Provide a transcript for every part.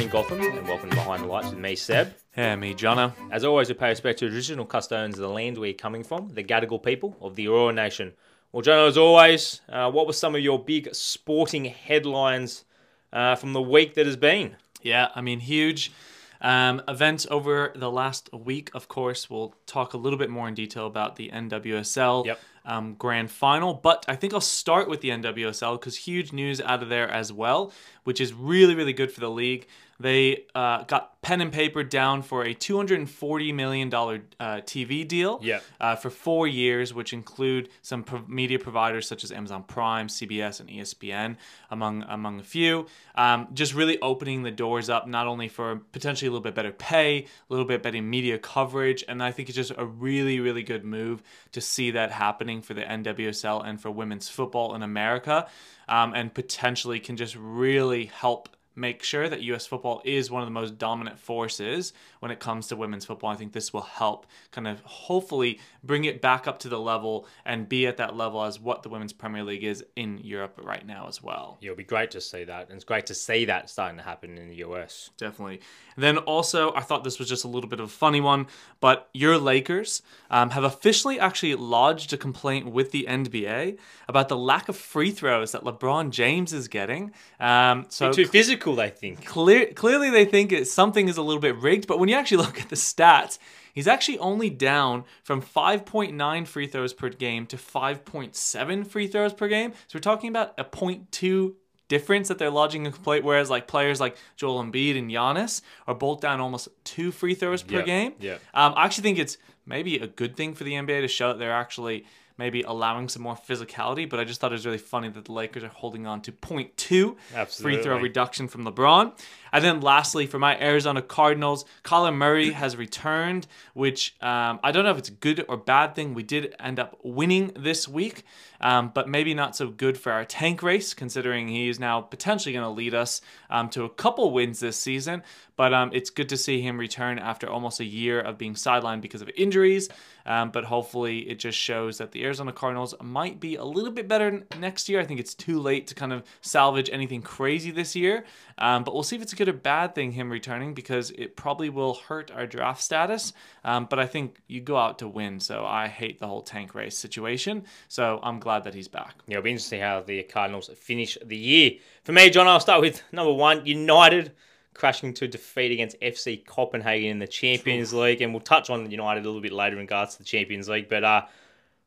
morning, Gotham, and welcome to Behind the Lights with me, Seb. Yeah, me, Jonno. As always, we pay respect to traditional custodians of the land we're coming from, the Gadigal people of the Eora Nation. Well, Jonno, as always, uh, what were some of your big sporting headlines uh, from the week that has been? Yeah, I mean, huge um, events over the last week. Of course, we'll talk a little bit more in detail about the NWSL Yep. um, grand final, but I think I'll start with the NWSL because huge news out of there as well, which is really, really good for the league. They uh, got pen and paper down for a $240 million uh, TV deal Yep. uh, for four years, which include some pro- media providers such as Amazon Prime, CBS, and ESPN, among among a few. Um, just really opening the doors up, not only for potentially a little bit better pay, a little bit better media coverage, and I think it's just a really, really good move to see that happening for the NWSL and for women's football in America, um, and potentially can just really help make sure that US football is one of the most dominant forces when it comes to women's football. I think this will help kind of hopefully bring it back up to the level and be at that level as what the Women's Premier League is in Europe right now as well. Yeah, it'll be great to see that, and it's great to see that starting to happen in the US. Definitely. And then also, I thought this was just a little bit of a funny one, but your Lakers um, have officially actually lodged a complaint with the NBA about the lack of free throws that LeBron James is getting. Um, so Too physical, they think. clear, clearly they think it, something is a little bit rigged, but when you actually look at the stats, he's actually only down from 5.9 free throws per game to 5.7 free throws per game. So we're talking about a 0.2 difference that they're lodging a complaint, whereas like players like Joel Embiid and Giannis are both down almost two free throws per Yeah, game. yeah. Um, I actually think it's maybe a good thing for the NBA to show that they're actually maybe allowing some more physicality, but I just thought it was really funny that the Lakers are holding on to 0.2 free throw reduction from LeBron. And then lastly, for my Arizona Cardinals, Kyler Murray has returned, which um, I don't know if it's a good or bad thing. We did end up winning this week, um, but maybe not so good for our tank race, considering he is now potentially going to lead us um, to a couple wins this season. But um, it's good to see him return after almost a year of being sidelined because of injuries. Um, but hopefully, it just shows that the Arizona Cardinals might be a little bit better next year. I think it's too late to kind of salvage anything crazy this year. Um, but we'll see if it's a good or bad thing, him returning, because it probably will hurt our draft status. Um, but I think you go out to win. So I hate the whole tank race situation. So I'm glad that he's back. Yeah, it'll be interesting how the Cardinals finish the year. For me, John, I'll start with number one United crashing to defeat against FC Copenhagen in the Champions League. And we'll touch on United a little bit later in regards to the Champions League. But uh,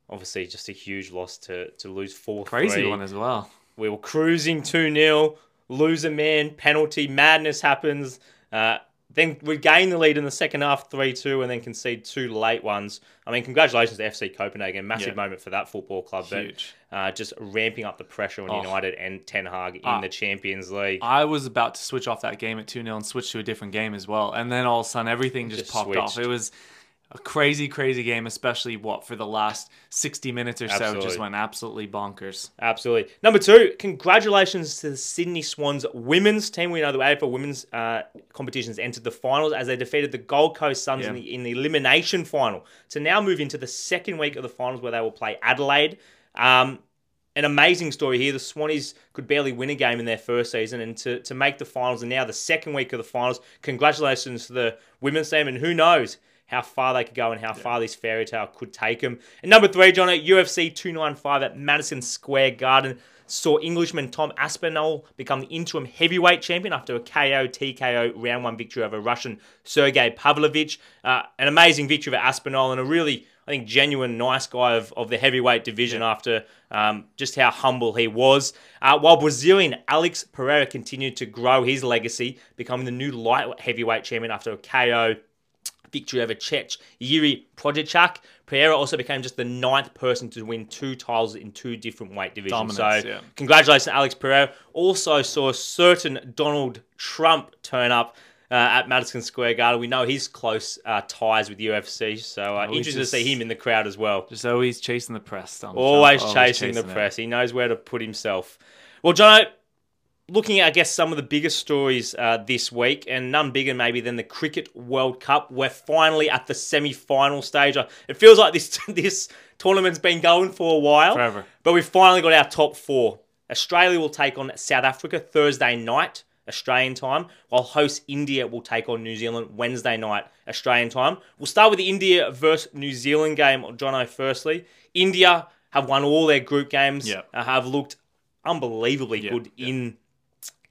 obviously, just a huge loss to, to lose 4 Crazy one as well. We were cruising 2 0, lose a man, penalty, madness happens. Uh, then we gain the lead in the second half 3 2 and then concede two late ones. I mean, congratulations to FC Copenhagen. Massive Yeah. moment for that football club. Huge. But uh, just ramping up the pressure on Oh. United and Ten Hag in Ah. the Champions League. I was about to switch off that game at 2 0 and switch to a different game as well. And then all of a sudden, everything just, Just popped off. It was a crazy, crazy game, especially what for the last 60 minutes or so just went absolutely bonkers. Absolutely. Number two, congratulations to the Sydney Swans women's team. We know the AFL women's uh, competitions entered the finals as they defeated the Gold Coast Suns in, the, in the elimination final. To now move into the second week of the finals where they will play Adelaide. Um, an amazing story here. The Swannies could barely win a game in their first season, and to, to make the finals and now the second week of the finals. Congratulations to the women's team, and who knows how far they could go and how far this fairy tale could take them. And number three, John, at UFC 295 at Madison Square Garden, saw Englishman Tom Aspinall become the interim heavyweight champion after a KO TKO round one victory over Russian Sergey Pavlovich. Uh, an amazing victory for Aspinall and a really I think genuine nice guy of, of the heavyweight division after um, just how humble he was. Uh, while Brazilian Alex Pereira continued to grow his legacy, becoming the new light heavyweight champion after a KO victory over Czech Yuri Procházka. Pereira also became just the ninth person to win two titles in two different weight divisions. Dominance, so, yeah. congratulations, Alex Pereira. Also saw a certain Donald Trump turn up. Uh, at Madison Square Garden, we know his close uh, ties with UFC, so uh, he's interested just- to see him in the crowd as well. Just always chasing the press. Donald Always Trump, chasing the it. press. He knows where to put himself. Well, John, looking at, I guess, some of the biggest stories uh, this week, and none bigger maybe than the Cricket World Cup. We're finally at the semi-final stage. It feels like this this tournament's been going for a while, Forever. but we've finally got our top four. Australia will take on South Africa Thursday night. Australian time, while host India will take on New Zealand Wednesday night Australian time. We'll start with the India versus New Zealand game, Jonno. Firstly, India have won all their group games, Yep. uh, have looked unbelievably Yep, good yep. in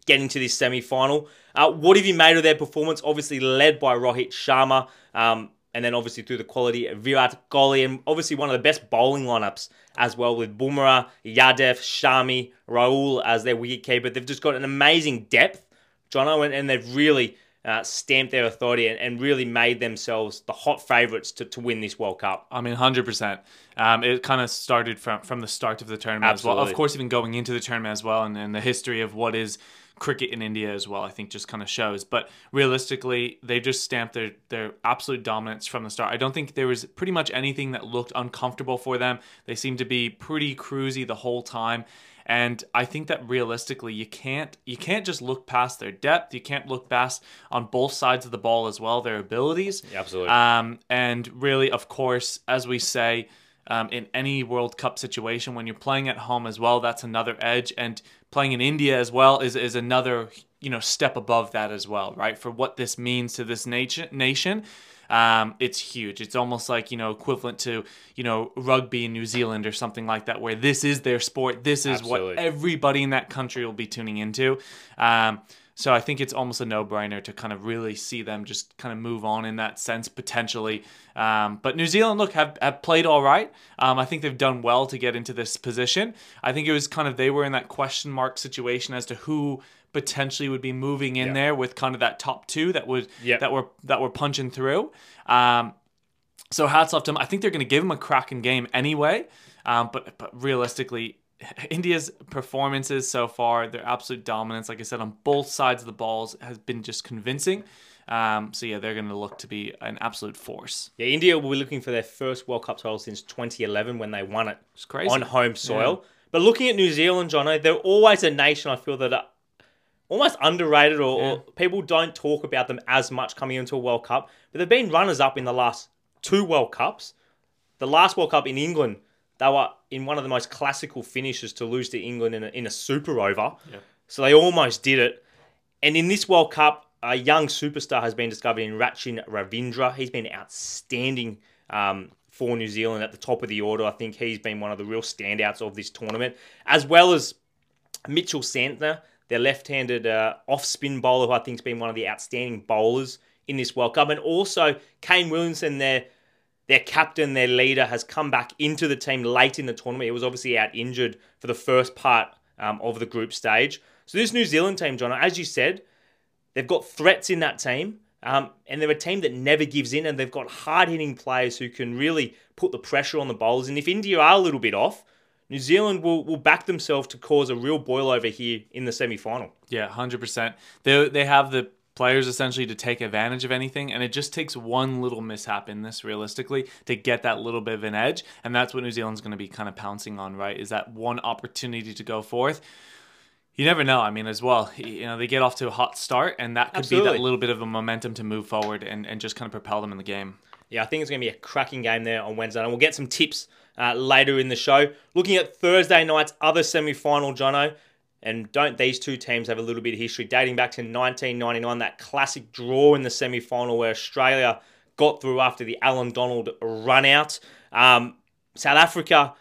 getting to this semi final. Uh, what have you made of their performance? Obviously, led by Rohit Sharma, um, and then obviously through the quality of Virat Kohli, and obviously one of the best bowling lineups as well with Bumrah, Yadav, Shami, Rahul as their wicketkeeper. They've just got an amazing depth, Jonno, and, and they've really uh, stamped their authority and, and really made themselves the hot favourites to, to win this World Cup. I mean, hundred percent. Um, it kind of started from from the start of the tournament as well. Of course, even going into the tournament as well, and, and the history of what is cricket in India as well. I think just kind of shows. But realistically, they just stamped their their absolute dominance from the start. I don't think there was pretty much anything that looked uncomfortable for them. They seemed to be pretty cruisy the whole time. And I think that realistically, you can't you can't just look past their depth. You can't look past on both sides of the ball as well their abilities. Absolutely. Um, and really, of course, as we say, um, in any World Cup situation, when you're playing at home as well, that's another edge. And playing in India as well is, is another you know step above that as well, right? For what this means to this nation nation. Um, it's huge. It's almost like you know equivalent to you know rugby in New Zealand or something like that, where this is their sport. This is Absolutely. what everybody in that country will be tuning into. Um, so I think it's almost a no-brainer to kind of really see them just kind of move on in that sense potentially. Um, but New Zealand, look, have, have played all right. Um, I think they've done well to get into this position. I think it was kind of they were in that question mark situation as to who potentially would be moving in Yeah. there with kind of that top two that would that were that were punching through. Um, so hats off to them. I think they're going to give them a cracking game anyway. Um, but but realistically, India's performances so far, their absolute dominance, like I said, on both sides of the balls has been just convincing. Um, so yeah, they're going to look to be an absolute force. Yeah, India will be looking for their first World Cup title since 2011 when they won it It's crazy. on home soil. But looking at New Zealand, Jonno, they're always a nation I feel that are almost underrated or, or people don't talk about them as much coming into a World Cup. But they've been runners up in the last two World Cups. The last World Cup in England, they were in one of the most classical finishes to lose to England in a, in a super over. Yeah. So they almost did it. And in this World Cup, a young superstar has been discovered in Rachin Ravindra. He's been outstanding um, for New Zealand at the top of the order. I think he's been one of the real standouts of this tournament, as well as Mitchell Santner, their left-handed uh, off-spin bowler, who I think has been one of the outstanding bowlers in this World Cup, and also Kane Williamson, their their captain, their leader, has come back into the team late in the tournament. He was obviously out injured for the first part um, of the group stage. So this New Zealand team, John, as you said, they've got threats in that team, um, and they're a team that never gives in, and they've got hard-hitting players who can really put the pressure on the bowlers. And if India are a little bit off, New Zealand will, will back themselves to cause a real boil over here in the semi-final. Yeah, hundred percent. They they have the players essentially to take advantage of anything, and it just takes one little mishap in this realistically to get that little bit of an edge, and that's what New Zealand's going to be kind of pouncing on, right? Is that one opportunity to go forth. You never know. I mean, as well, you know, they get off to a hot start, and that could be that little bit of a momentum to move forward and, and just kind of propel them in the game. Yeah, I think it's going to be a cracking game there on Wednesday, and we'll get some tips uh, later in the show. Looking at Thursday night's other semi-final, Jonno, and don't these two teams have a little bit of history dating back to 1999, that classic draw in the semi-final where Australia got through after the Allan Donald run out. Um, South Africa,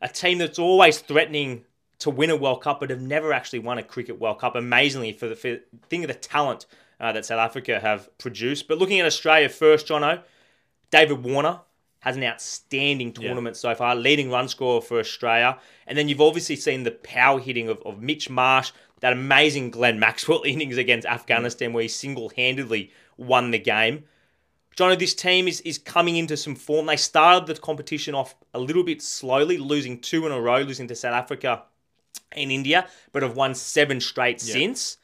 a team that's always threatening to win a World Cup, but have never actually won a Cricket World Cup. Amazingly, for the for, think of the talent uh, that South Africa have produced. But looking at Australia first, Jonno, David Warner has an outstanding tournament so far, leading run scorer for Australia. And then you've obviously seen the power hitting of, of Mitch Marsh, that amazing Glenn Maxwell innings against Afghanistan where he single handedly won the game. Jonno, this team is, is coming into some form. They started the competition off a little bit slowly, losing two in a row, losing to South Africa and India, but have won seven straight since.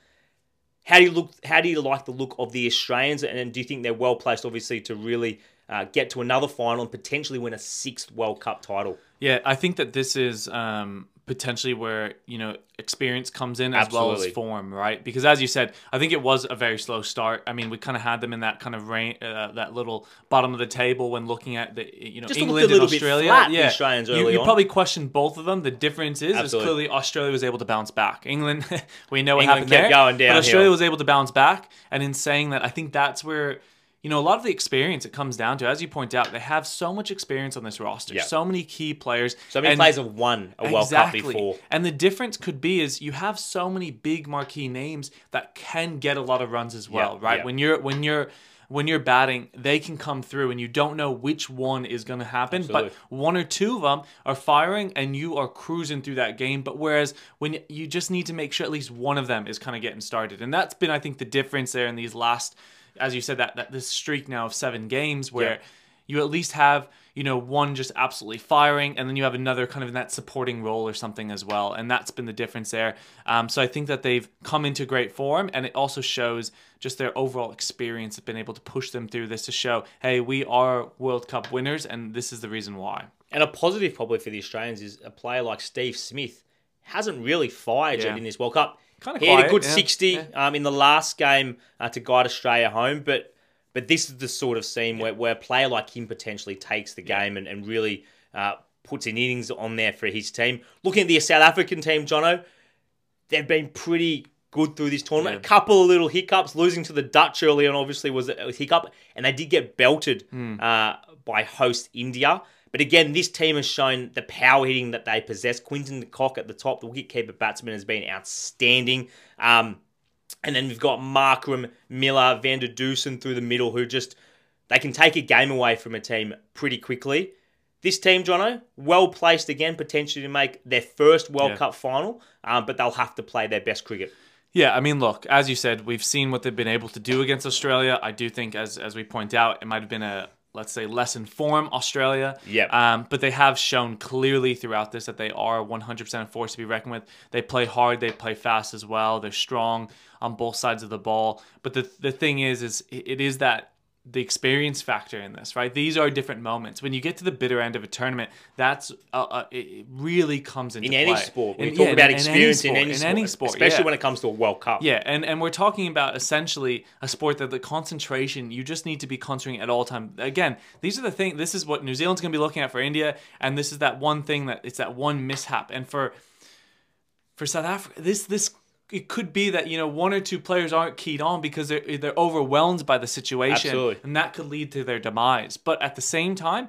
How do you look? How do you like the look of the Australians? And do you think they're well placed, obviously, to really uh, get to another final and potentially win a sixth World Cup title? Yeah, I think that this is um, potentially where you know experience comes in as well as form, right? Because as you said, I think it was a very slow start. I mean, we kind of had them in that kind of rain, uh, that little bottom of the table when looking at the you know Just England and Australia. flat, yeah, Australians you, you probably question both of them. The difference is, is clearly Australia was able to bounce back. England, we know what England happened kept there, going but. Australia was able to bounce back. And in saying that, I think that's where you know, a lot of the experience it comes down to, as you point out, they have so much experience on this roster, Yeah. so many key players. So many and- players have won a World Cup before. And the difference could be is you have so many big marquee names that can get a lot of runs as well, Yeah, right? yeah. When you're when you're when you're batting, they can come through and you don't know which one is going to happen, but one or two of them are firing and you are cruising through that game. But whereas when you just need to make sure at least one of them is kind of getting started. And that's been I think the difference there in these last as you said that that this streak now of 7 games where Yeah. you at least have you know one just absolutely firing and then you have another kind of in that supporting role or something as well and that's been the difference there um, so i think that they've come into great form and it also shows just their overall experience of being able to push them through this to show hey we are world cup winners and this is the reason why And a positive probably for the Australians is a player like Steve Smith hasn't really fired yet in this World Cup. Kinda he had a good yeah, 60 yeah. Um, in the last game uh, to guide Australia home, but but this is the sort of scene where, where a player like him potentially takes the game and, and really uh, puts in innings on there for his team. Looking at the South African team, Jonno, they've been pretty good through this tournament. Yeah. A couple of little hiccups, losing to the Dutch early on obviously was a hiccup, and they did get belted Hmm. uh, by host India. But again, this team has shown the power hitting that they possess. Quinton de Kock at the top, the wicketkeeper batsman, has been outstanding. Um, and then we've got Markram, Miller, Van der Dussen through the middle, who just they can take a game away from a team pretty quickly. This team, Jonno, well placed again, potentially to make their first World Yeah. Cup final, um, but they'll have to play their best cricket. Yeah, I mean, look, as you said, we've seen what they've been able to do against Australia. I do think, as as we point out, it might have been a let's say less informed Australia. Yep. Um, but they have shown clearly throughout this that they are 100% a force to be reckoned with. They play hard, they play fast as well. They're strong on both sides of the ball. But the the thing is, is it is that the experience factor in this, right? These are different moments. When you get to the bitter end of a tournament, that's uh, uh, it really comes into In any play. sport, we In- talk yeah, about in- in experience sport, in any, in sport, any sport, especially yeah. when it comes to a World Cup. Yeah, and, and we're talking about essentially a sport that the concentration, you just need to be concentrating at all time. Again, these are the thing. This is what New Zealand's going to be looking at for India, and this is that one thing that it's that one mishap. And for for South Africa, this this it could be that you know one or two players aren't keyed on because they're they're overwhelmed by the situation, Absolutely. and that could lead to their demise. But at the same time,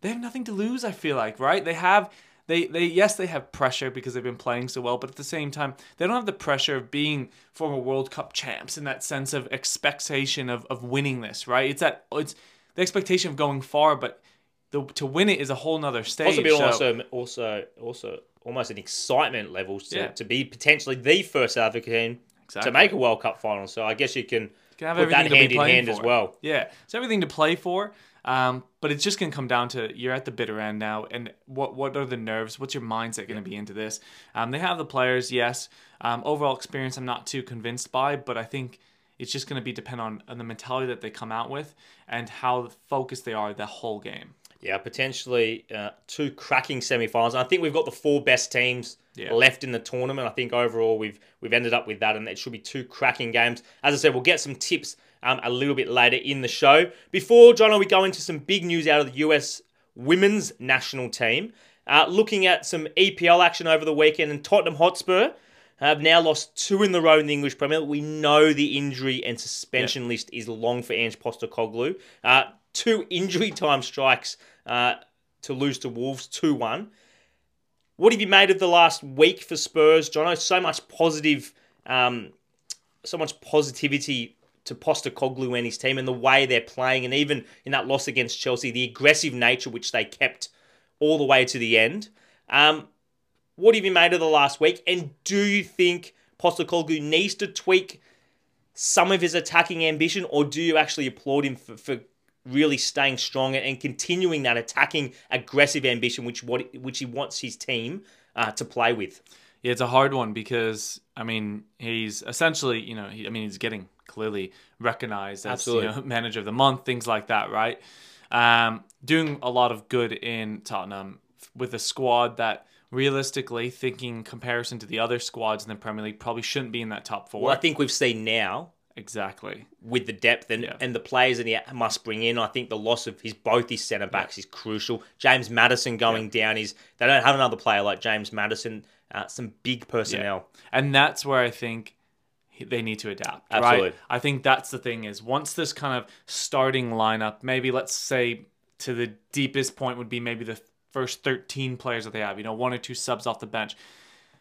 they have nothing to lose. I feel like right. They have they they yes they have pressure because they've been playing so well, but at the same time they don't have the pressure of being former World Cup champs in that sense of expectation of of winning this. Right. It's that it's the expectation of going far, but the, to win it is a whole nother stage. Possibly so- also, also, also, almost an excitement level to, Yeah. to be potentially the first South African Exactly. to make a World Cup final. So I guess you can, can have put that everything to be hand in hand for. as well. Yeah, it's everything to play for. Um, but it's just gonna come down to you're at the bitter end now, and what what are the nerves? What's your mindset gonna be into this? Um, they have the players, yes. Um, overall experience, I'm not too convinced by, but I think it's just gonna be depend on, on the mentality that they come out with and how focused they are the whole game. Yeah, potentially uh, two cracking semi-finals. I think we've got the four best teams Yeah. left in the tournament. I think overall we've we've ended up with that, and it should be two cracking games. As I said, we'll get some tips um, a little bit later in the show. Before John, we go into some big news out of the US women's national team. Uh, looking at some EPL action over the weekend, and Tottenham Hotspur have now lost two in the row in the English Premier League. We know the injury and suspension list is long for Ange Postecoglou. Uh, two injury time strikes uh, to lose to Wolves 2 1. What have you made of the last week for Spurs, John? So much positive, um, so much positivity to Postecoglou and his team and the way they're playing, and even in that loss against Chelsea, the aggressive nature which they kept all the way to the end. Um, what have you made of the last week? And do you think Postecoglou needs to tweak some of his attacking ambition, or do you actually applaud him for, for really staying strong and, continuing that attacking, aggressive ambition, which what which he wants his team uh, to play with? Yeah, it's a hard one because I mean he's essentially you know he, I mean he's getting clearly recognized as you know manager of the month, things like that, right? Um, doing a lot of good in Tottenham with a squad that realistically, thinking comparison to the other squads in the Premier League, probably shouldn't be in that top four. Well, I think we've seen now exactly. with the depth and, Yeah. and the players that he must bring in. I think the loss of his both his centre backs is crucial. James Maddison going down is they don't have another player like James Maddison. Uh, some big personnel. and that's where I think they need to adapt. Absolutely. Right? I think that's the thing is once this kind of starting lineup, maybe let's say to the deepest point would be maybe the first 13 players that they have, you know, one or two subs off the bench.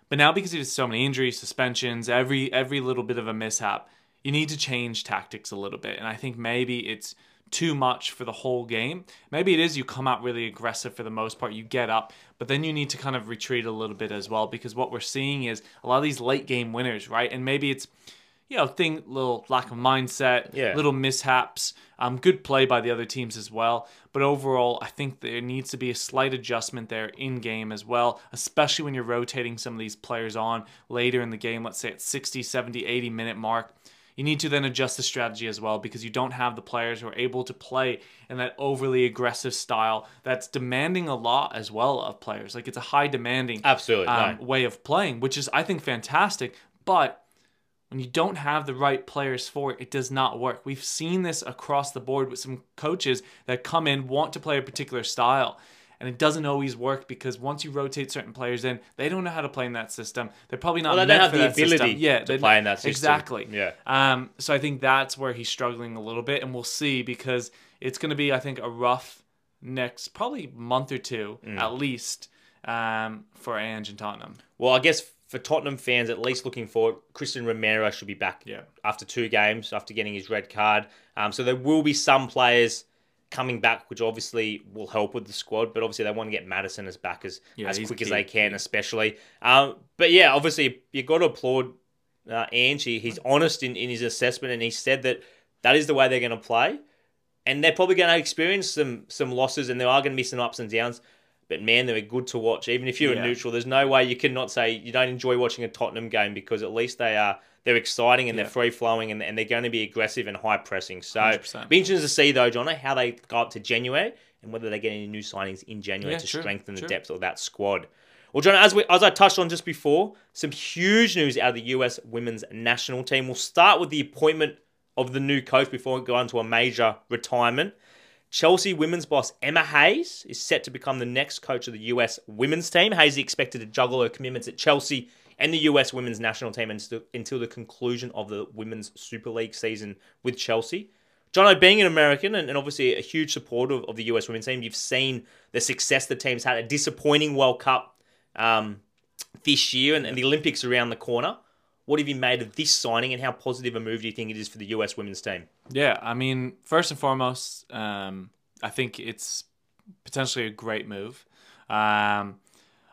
But now because he there's so many injuries, suspensions, every every little bit of a mishap, you need to change tactics a little bit. And I think maybe it's too much for the whole game. Maybe it is you come out really aggressive for the most part, you get up, but then you need to kind of retreat a little bit as well because what we're seeing is a lot of these late game winners, right? And maybe it's you know, thing little lack of mindset, Yeah. little mishaps, um, good play by the other teams as well. But overall, I think there needs to be a slight adjustment there in game as well, especially when you're rotating some of these players on later in the game, let's say at 60, 70, 80 minute mark. You need to then adjust the strategy as well because you don't have the players who are able to play in that overly aggressive style that's demanding a lot as well of players. Like it's a high demanding Absolutely. um, no. way of playing, which is I think fantastic. But when you don't have the right players for it, it does not work. We've seen this across the board with some coaches that come in want to play a particular style. And it doesn't always work because once you rotate certain players in, they don't know how to play in that system. They're probably not Well, they don't have the that system. ability yeah, to play in that system. Exactly. Yeah. Um, so I think that's where he's struggling a little bit, and we'll see because it's going to be, I think, a rough next probably month or two Mm. at least um, for Ange and Tottenham. Well, I guess for Tottenham fans, at least looking forward, Christian Romero should be back Yeah. after two games after getting his red card. Um, so there will be some players coming back, which obviously will help with the squad. But obviously they want to get Maddison as back as Yeah, as quick as they can, especially. Um, but yeah, obviously you got to applaud uh, Ange. He's honest in, in his assessment, and he said that that is the way they're going to play. And they're probably going to experience some some losses, and there are going to be some ups and downs. But man, they're good to watch. Even if you're Yeah. a neutral, there's no way you cannot say you don't enjoy watching a Tottenham game because at least they are they're exciting and Yeah. they're free flowing and, and they're going to be aggressive and high pressing. So 100%. be interesting to see though, John, how they go up to January and whether they get any new signings in January Yeah, to sure, strengthen the sure. depth of that squad. Well, John, as we as I touched on just before, some huge news out of the US women's national team. We'll start with the appointment of the new coach before we go on to a major retirement. Chelsea women's boss Emma Hayes is set to become the next coach of the US women's team. Hayes is expected to juggle her commitments at Chelsea and the US women's national team until, the conclusion of the women's Super League season with Chelsea. John, being an American and, and obviously a huge supporter of, of the US women's team, you've seen the success the team's had, a disappointing World Cup um, this year and, and the Olympics around the corner. What have you made of this signing and how positive a move do you think it is for the US women's team? Yeah, I mean, first and foremost, um, I think it's potentially a great move. Um,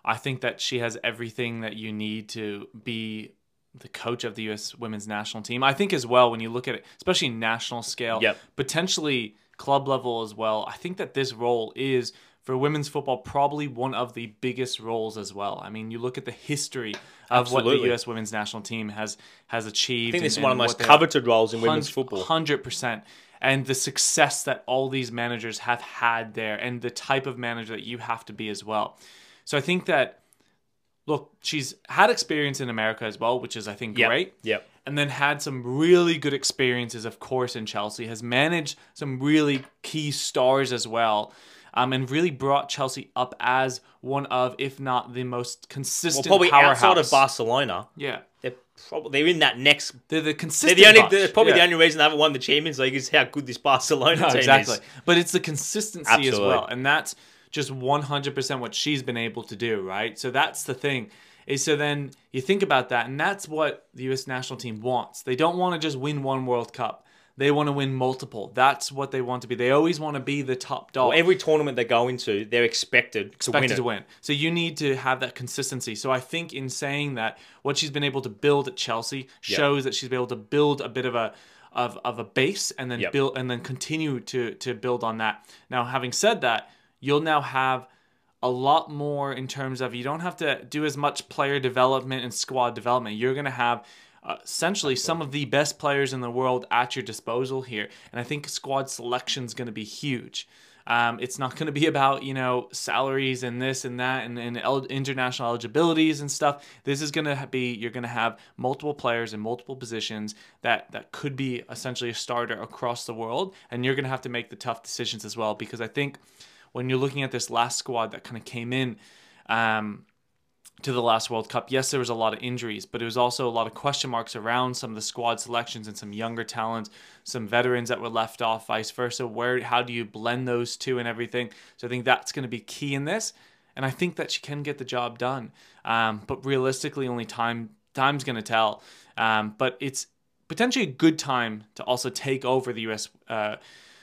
I think that she has everything that you need to be the coach of the U.S. women's national team. I think as well, when you look at it, especially national scale, Yep. potentially club level as well, I think that this role is for women's football probably one of the biggest roles as well. I mean, you look at the history of what the U.S. women's national team has has achieved. I think this is one of the most coveted roles in women's football. Hundred percent, and the success that all these managers have had there, and the type of manager that you have to be as well. So I think that, look, she's had experience in America as well, which is I think Yep. great. Yep. And then had some really good experiences, of course, in Chelsea. Has managed some really key stars as well. Um, and really brought Chelsea up as one of, if not the most consistent, Well, probably powerhouse. outside of Barcelona, Yeah, they're probably they're in that next. they're the They're consistent. the only. They're probably Yeah. the only reason they haven't won the Champions League is how good this Barcelona No, team exactly. is. Exactly, but it's the consistency as well. And that's just 100% what she's been able to do, right? So that's the thing. Is so then you think about that, and that's what the U.S. national team wants. They don't want to just win one World Cup. They want to win multiple. That's what they want to be. They always want to be the top dog Well, every tournament they go into, they're expected, to win expected to win. So you need to have that consistency. So I think in saying that, what she's been able to build at Chelsea shows that she's been able to build a bit of a of, of a base and then Yep. build and then continue to to build on that. Now, having said that, you'll now have a lot more in terms of you don't have to do as much player development and squad development. You're going to have uh, essentially some of the best players in the world at your disposal here, and I think squad selection is going to be huge. Um, it's not going to be about you know salaries and this and that and, and el- international eligibilities and stuff. This is going to be you're going to have multiple players in multiple positions that that could be essentially a starter across the world, and you're going to have to make the tough decisions as well. Because I think when you're looking at this last squad that kind of came in. Um, to the last World Cup. Yes, there was a lot of injuries, but it was also a lot of question marks around some of the squad selections and some younger talent, some veterans that were left off, vice versa. Where how do you blend those two and everything? So I think that's going to be key in this, and I think that she can get the job done. Um, but realistically, only time time's going to tell. Um, but it's potentially a good time to also take over the U.S. Uh,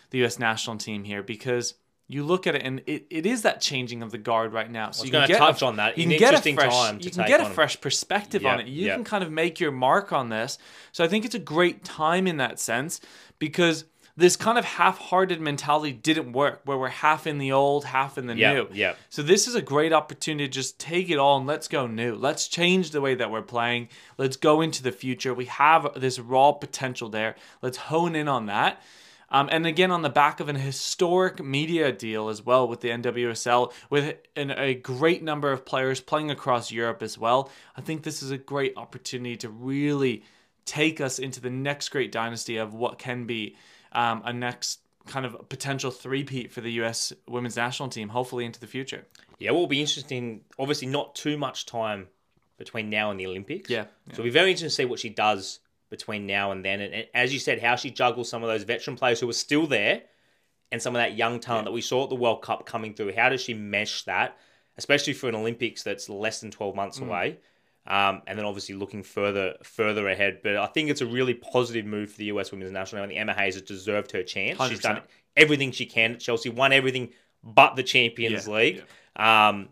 the U.S. national team here because you look at it and it, it is that changing of the guard right now. So you can get touch a, on that. You can get a fresh, time you can get a fresh perspective on it. You yep. can kind of make your mark on this. So I think it's a great time in that sense because this kind of half-hearted mentality didn't work, where we're half in the old, half in the Yep, new. yep. So this is a great opportunity to just take it all and let's go new. Let's change the way that we're playing. Let's go into the future. We have this raw potential there. Let's hone in on that. Um, and again, on the back of an historic media deal as well with the NWSL, with an, a great number of players playing across Europe as well, I think this is a great opportunity to really take us into the next great dynasty of what can be um, a next kind of potential three-peat for the U.S. women's national team, hopefully into the future. Yeah, what will be interesting, obviously not too much time between now and the Olympics. Yeah, So it'll be very interesting to see what she does between now and then. And, and as you said, how she juggles some of those veteran players who are still there and some of that young talent that we saw at the World Cup coming through. How does she mesh that, especially for an Olympics that's less than 12 months Mm. away? Um, and then obviously looking further further ahead. But I think it's a really positive move for the US women's national team. I think Emma Hayes has deserved her chance. She's done everything she can at Chelsea, won everything but the Champions Yeah, League. Um,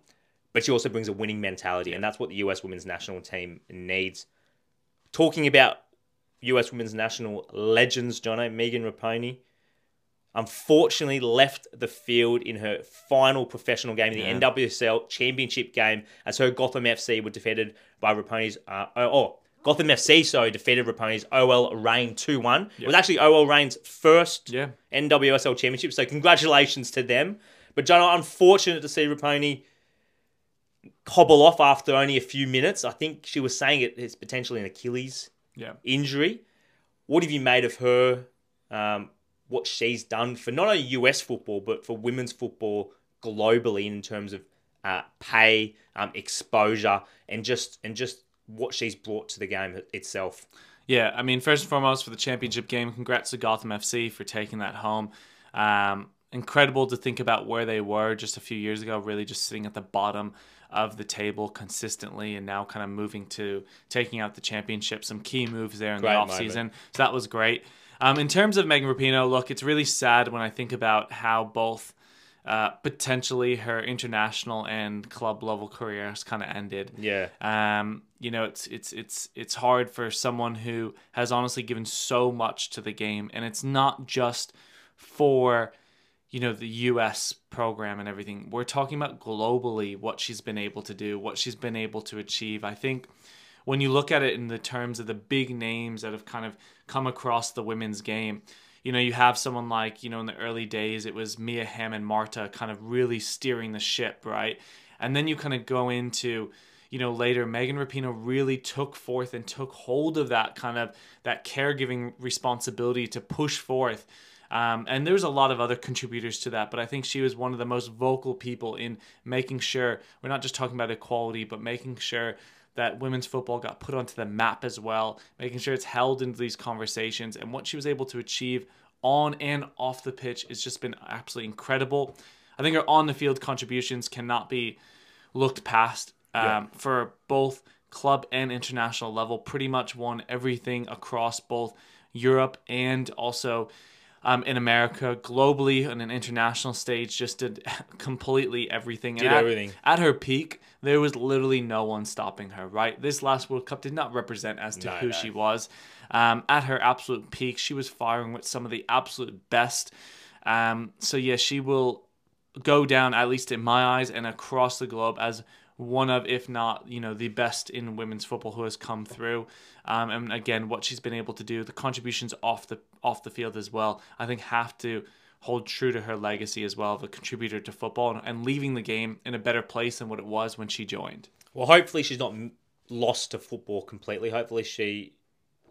but she also brings a winning mentality, and that's what the US women's national team needs. Talking about US women's national legends, Jonno, Megan Rapinoe, unfortunately left the field in her final professional game in the NWSL championship game as her Gotham FC were defeated by Rapinoe's, uh, oh, Gotham FC, so defeated Rapinoe's OL Reign 2 1. It was actually OL Reign's first Yeah. NWSL championship, so congratulations to them. But Jonno, unfortunate to see Rapinoe hobble off after only a few minutes. I think she was saying it is potentially an Achilles Yeah. injury. What have you made of her? Um, what she's done for not only US football but for women's football globally in terms of uh, pay, um, exposure, and just and just what she's brought to the game itself. Yeah, I mean, first and foremost for the championship game, congrats to Gotham FC for taking that home. Um, incredible to think about where they were just a few years ago, really just sitting at the bottom of the table consistently, and now kind of moving to taking out the championship. Some key moves there in Great the moment. offseason. So that was great. Um, in terms of Megan Rapinoe, look, it's really sad when I think about how both uh, potentially her international and club level careers kind of ended. Yeah. Um, you know, it's it's it's it's hard for someone who has honestly given so much to the game, and it's not just for you know the U.S. program and everything. We're talking about globally what she's been able to do, what she's been able to achieve. I think when you look at it in the terms of the big names that have kind of come across the women's game, you know, you have someone like, you know, in the early days, it was Mia Hamm and Marta kind of really steering the ship, right? And then you kind of go into, you know, later, Megan Rapinoe really took forth and took hold of that kind of that caregiving responsibility to push forth. Um, and there's a lot of other contributors to that, but I think she was one of the most vocal people in making sure we're not just talking about equality, but making sure that women's football got put onto the map as well, making sure it's held into these conversations. And what she was able to achieve on and off the pitch has just been absolutely incredible. I think her on the field contributions cannot be looked past um, for both club and international level. Pretty much won everything across both Europe and also um, in America, globally on an international stage, just did completely everything. Did at, everything. At her peak, there was literally no one stopping her, right? This last World Cup did not represent as to No, who no. she was. Um, at her absolute peak, she was firing with some of the absolute best. Um, so, yeah, she will go down, at least in my eyes and across the globe, as one of, if not, you know, the best in women's football who has come through. Um, and again, what she's been able to do, the contributions off the off the field as well, I think have to hold true to her legacy as well of a contributor to football and, and leaving the game in a better place than what it was when she joined. Well, hopefully she's not lost to football completely. Hopefully she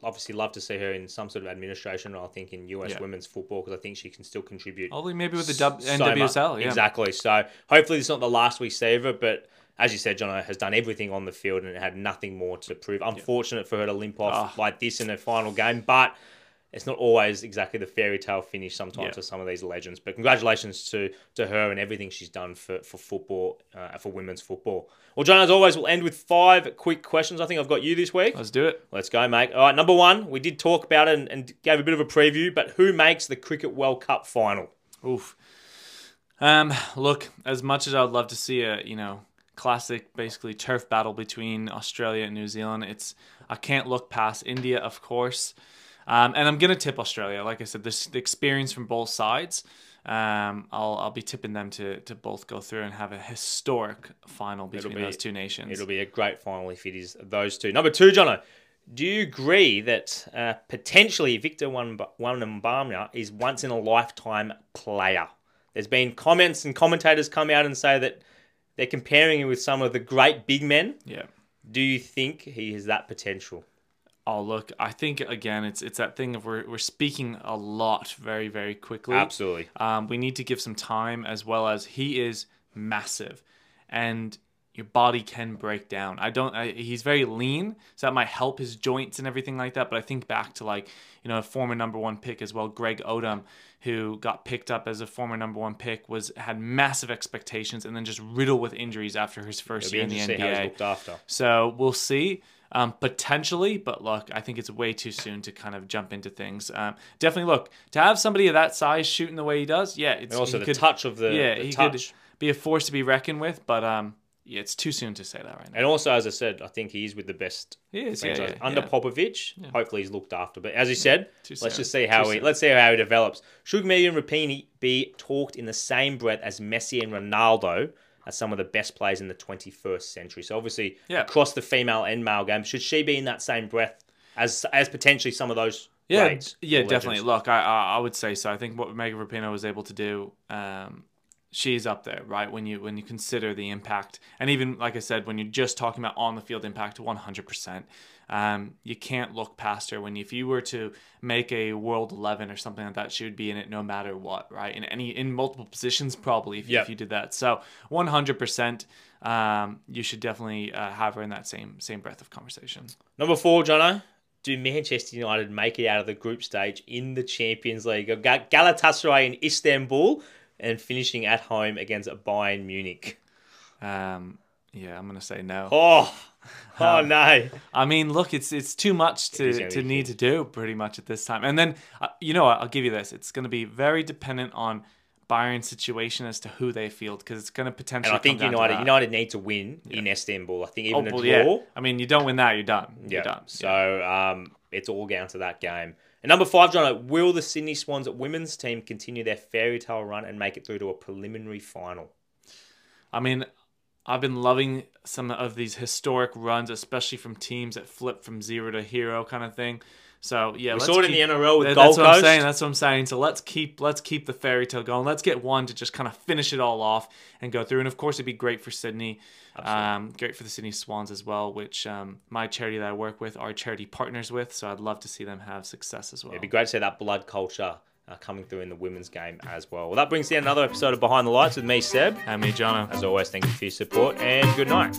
obviously love to see her in some sort of administration. I think in US Yeah. women's football because I think she can still contribute. Hopefully, maybe with the so. NWSL. Yeah. Exactly. So hopefully it's not the last we see of her, but as you said, Jonno has done everything on the field and had nothing more to prove. Unfortunate for her to limp off Ah. like this in her final game, but it's not always exactly the fairy tale finish sometimes Yeah. for some of these legends. But congratulations to to her and everything she's done for for football, uh, for women's football. Well, John, as always, we'll end with five quick questions. I think I've got you this week. Let's do it. Let's go, mate. All right, number one, we did talk about it and, and gave a bit of a preview, but who makes the Cricket World Cup final? Oof. Um, look, as much as I would love to see a you know classic, basically turf battle between Australia and New Zealand, it's I can't look past India, of course, um, and I'm gonna tip Australia. Like I said, this the experience from both sides. Um, I'll I'll be tipping them to to both go through and have a historic final between be- those two nations. It'll be a great final if it is those two. Number two, Jonno, do you agree that uh, potentially Victor Wembanyama is once in a lifetime player? There's been comments and commentators come out and say that they're comparing him with some of the great big men. yeah. Do you think he has that potential? Oh look, I think again, it's it's that thing of we're we're speaking a lot very very quickly. Absolutely. Um, we need to give some time as well as he is massive, and your body can break down. I don't. I, he's very lean, so that might help his joints and everything like that. But I think back to like you know a former number one pick as well, Greg Oden, who got picked up as a former number one pick, was had massive expectations and then just riddled with injuries after his first It'll year in the interesting how he's NBA. So we'll see. Um, potentially, but look, I think it's way too soon to kind of jump into things. Um, definitely, look to have somebody of that size shooting the way he does. Yeah, it's And also he the touch of the, yeah, the he touch. could be a force to be reckoned with. But um, yeah, it's too soon to say that right now. And also, as I said, I think he is with the best He is, yeah, yeah, under yeah. Popovich. Hopefully, he's looked after. But as you said, let's just see how Too he soon. let's see how he develops. Should Megan Rapinoe be talked in the same breath as Messi and Ronaldo as some of the best players in the 21st century? So obviously, Yeah. across the female and male game, should she be in that same breath as as potentially some of those? Yeah, yeah, definitely. legends? Look, I, I I would say so. I think what Megan Rapinoe was able to do, um, she's up there, right? When you when you consider the impact, and even like I said, when you're just talking about on the field impact, one hundred percent. Um, you can't look past her. When if you were to make a world eleven or something like that, she would be in it no matter what, right? In any in multiple positions, probably if, Yep. if you did that. So one hundred percent, um, you should definitely uh, have her in that same same breath of conversation. Number four, Jonno. Do Manchester United make it out of the group stage in the Champions League? Galatasaray in Istanbul and finishing at home against Bayern Munich. Um, yeah, I'm gonna say no. Oh, oh no. I mean, look, it's it's too much to, gonna need to do pretty much at this time. And then, uh, you know what? I'll give you this. It's going to be very dependent on Bayern's situation as to who they field because it's going to potentially. And I think to United. United need to win in Istanbul. I think Oh, even well, a yeah. draw. I mean, you don't win that, you're done. You're done. So um, it's all down to that game. And number five, John, will the Sydney Swans women's team continue their fairy tale run and make it through to a preliminary final? I mean, I've been loving some of these historic runs, especially from teams that flip from zero to hero kind of thing. So yeah, We let's saw it in the NRL with That- Gold That's what I'm saying. That's what I'm saying. So let's keep let's keep the fairy tale going. Let's get one to just kind of finish it all off and go through. And of course, it'd be great for Sydney. Um, great for the Sydney Swans as well, which um, my charity that I work with are charity partners with. So I'd love to see them have success as well. It'd be great to see that blood culture uh, coming through in the women's game as well. Well, that brings down another episode of Behind the Lights with me, Seb. And me, Jonno. As always, thank you for your support and good night.